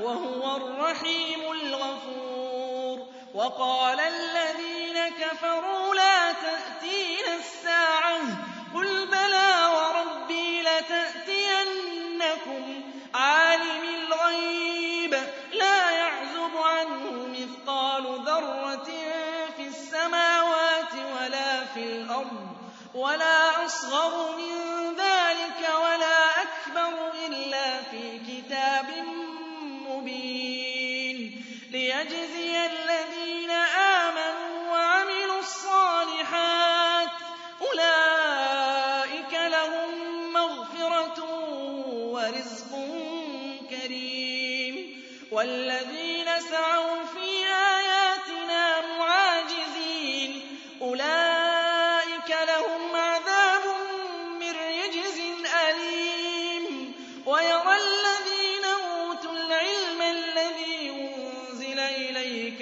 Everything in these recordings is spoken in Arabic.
وهو الرحيم الغفور. وقال الذين كفروا لا تأتينا الساعة. قل بلى وربي لتأتينكم. عالم الغيب لا يعزب عنه مثقال ذرة في السماوات ولا في الأرض. ولا أصغر من ذلك ولا أكبر ليجزي الذين آمنوا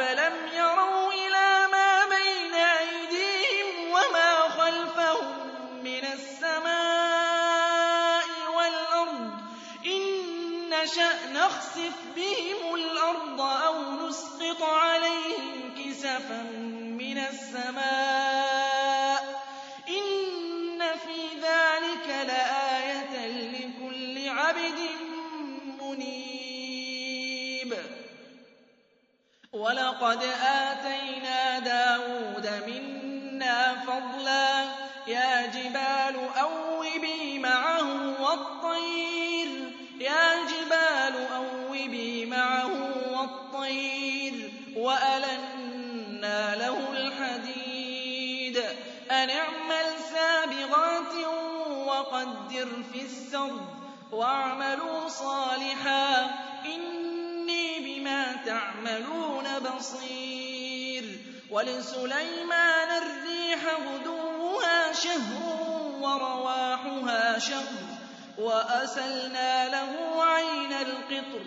أفلم يروا إلى ما بين أيديهم وما خلفهم من السماء والأرض إن نشأ نخسف ولقد آتينا داود منا فضلا. يا جبال أوبي معه والطير. يا جبال أوبي معه والطير. وألنا له الحديد. أن اعمل سابغات وقدر في السرد. واعملوا صالحا. بما تعملون بصير ولسليمان الريح غدوها شهر ورواحها شهر وأسلنا له عين القطر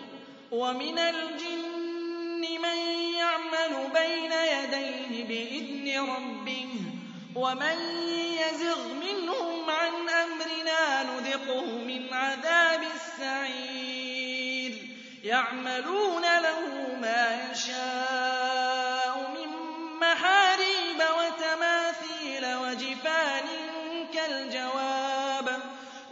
ومن الجن من يعمل بين يديه بإذن ربه ومن يزغ منهم عن أمرنا نذقه من عذاب السعير يعملون له ما يشاء من محاريب وتماثيل وجفان كالجواب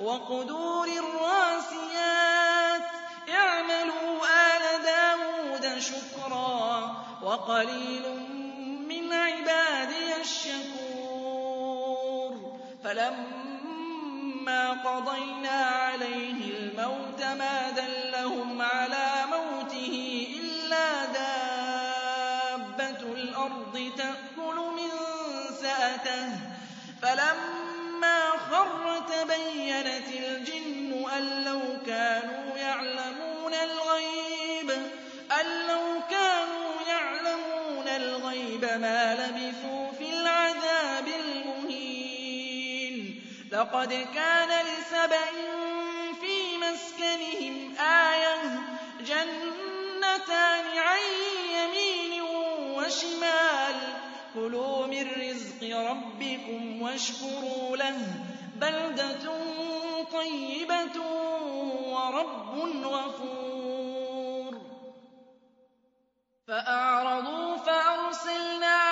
وقدور الراسيات. يعملوا آل داود شكرا وقليل من عبادي الشكور. فلما قضينا لقد كان لسبإ في مسكنهم آية جنتان عن يمين وشمال كلوا من رزق ربكم واشكروا له بلدة طيبة ورب غفور فأعرضوا فأرسلنا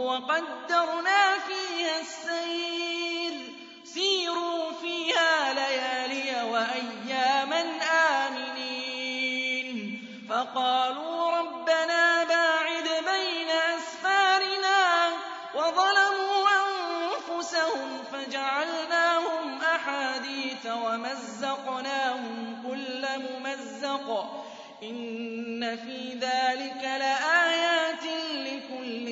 وَقَدَّرْنَا فِيهَا السَّيْرَ ۖ. سِيرُوا فِيهَا لَيَالِيَ وَأَيَّامًا آمِنِينَ. فَقَالُوا رَبَّنَا بَاعِدْ بَيْنَ أَسْفَارِنَا وَظَلَمُوا أَنفُسَهُمْ فَجَعَلْنَاهُمْ أَحَادِيثَ وَمَزَّقْنَاهُمْ كُلَّ مُمَزَّقٍ ۚ. إِنَّ فِي ذَٰلِكَ لِّكُلِّ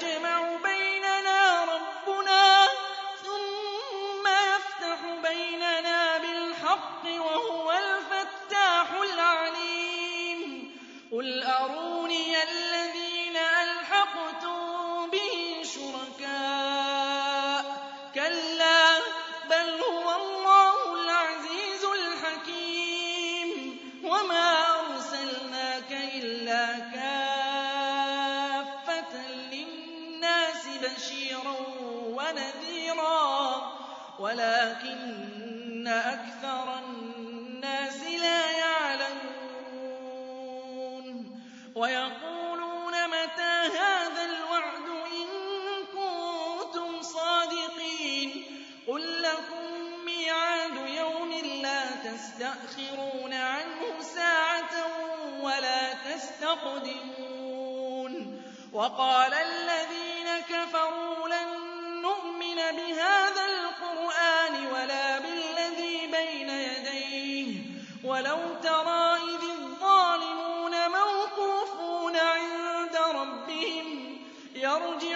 قُلْ تَسْتَأْخِرُونَ عَنْهُ سَاعَةً وَلَا تَسْتَقْدِمُونَ. وَقَالَ الَّذِينَ كَفَرُوا لَن نُّؤْمِنَ بِهَٰذَا الْقُرْآنِ وَلَا بِالَّذِي بَيْنَ يَدَيْهِ. وَلَوْ تَرَىٰ إِذِ الظَّالِمُونَ مَوْقُوفُونَ عِندَ رَبِّهِمْ يَرْجِعُ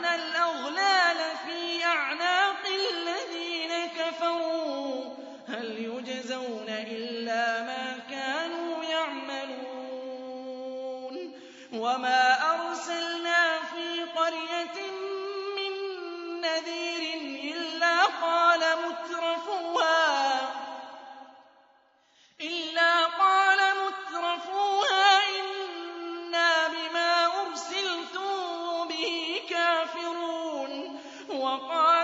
وَمَا أَرْسَلْنَا فِي قَرْيَةٍ مِّن نَّذِيرٍ إِلَّا قَالَ مُتْرَفُوهَا إِنَّا بِمَا أُرْسِلْتُم بِهِ كَافِرُونَ وَقَالُوا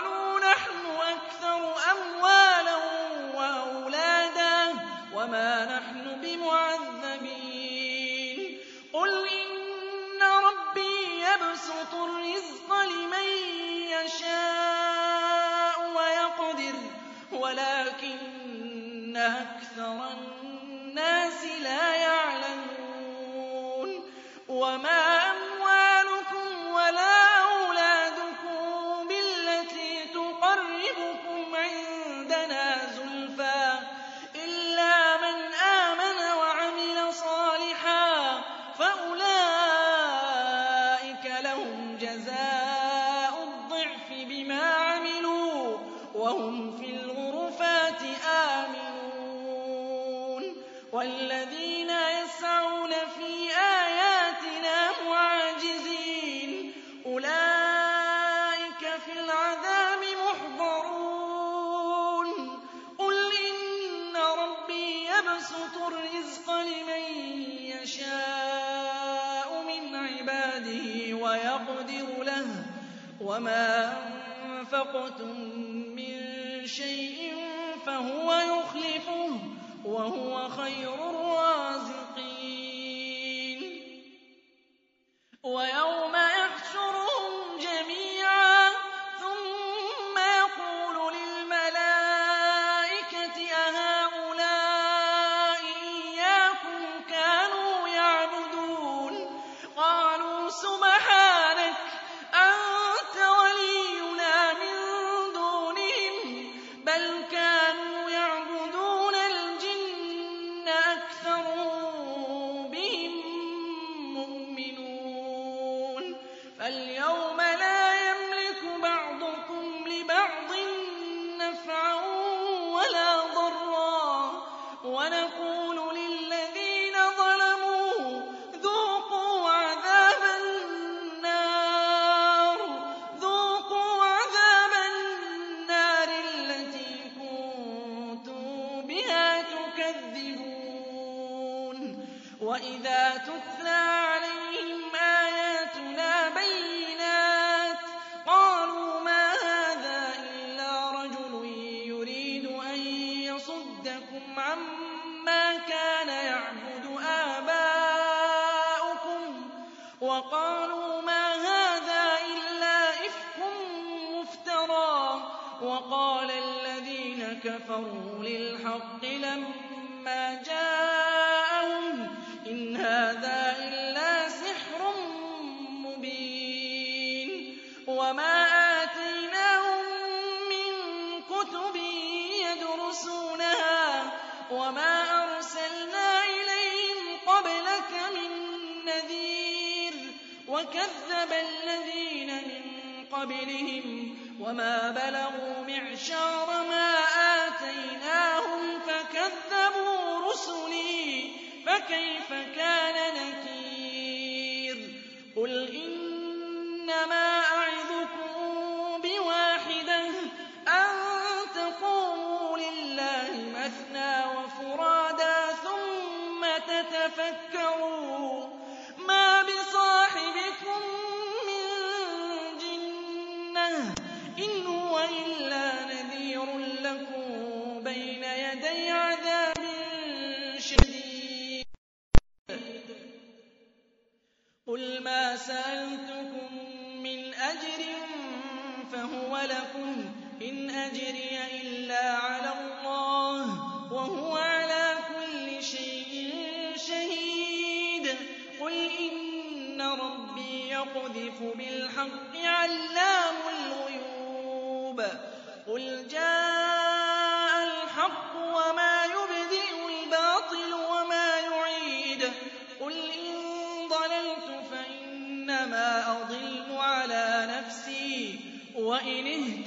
وَيَقْدِرُ لَهُ ۚ وَمَا أَنفَقْتُم مِّن شَيْءٍ فَهُوَ يُخْلِفُهُ ۖ وَهُوَ خَيْرُ وَقَالُوا مَا هَٰذَا إِلَّا إِفْكٌ مُّفْتَرًى. وَقَالَ الَّذِينَ كَفَرُوا لِلْحَقِّ لَمَّا جَاءَهُمْ إِنْ هَٰذَا إِلَّا سِحْرٌ مُّبِينٌ. وَمَا آتَيْنَاهُم مِّن كُتُبٍ يَدْرُسُونَهَا. وَمَا وَكَذَّبَ الَّذِينَ مِن قَبْلِهِمْ وَمَا بَلَغُوا مِعْشَارَ مَا آتَيْنَاهُمْ فَكَذَّبُوا رُسُلِي فَكَيْفَ كَانَ نَكِيرِ قُلْ إِنَّمَا أَعِظُكُم بِوَاحِدَةٍ أَن تَقُومُوا لِلَّهِ مَثْنَىٰ وَفُرَادَىٰ ثُمَّ تَتَفَكَّرُوا يقذف بالحق علام الغيوب. قل جاء الحق وما يبدئ الباطل وما يعيد. قل إن ضللت فإنما أضل على نفسي. وإن اهتديت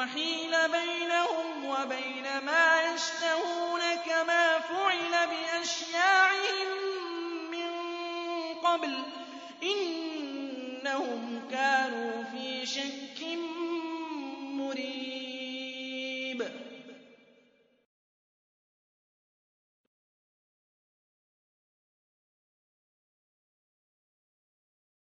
وَحِيلَ بَيْنَهُمْ وَبَيْنَ مَا يَشْتَهُونَ كَمَا فُعِلَ بِأَشْيَاعِهِم مِّن قَبْلُ ۚ إِنَّهُمْ كَانُوا فِي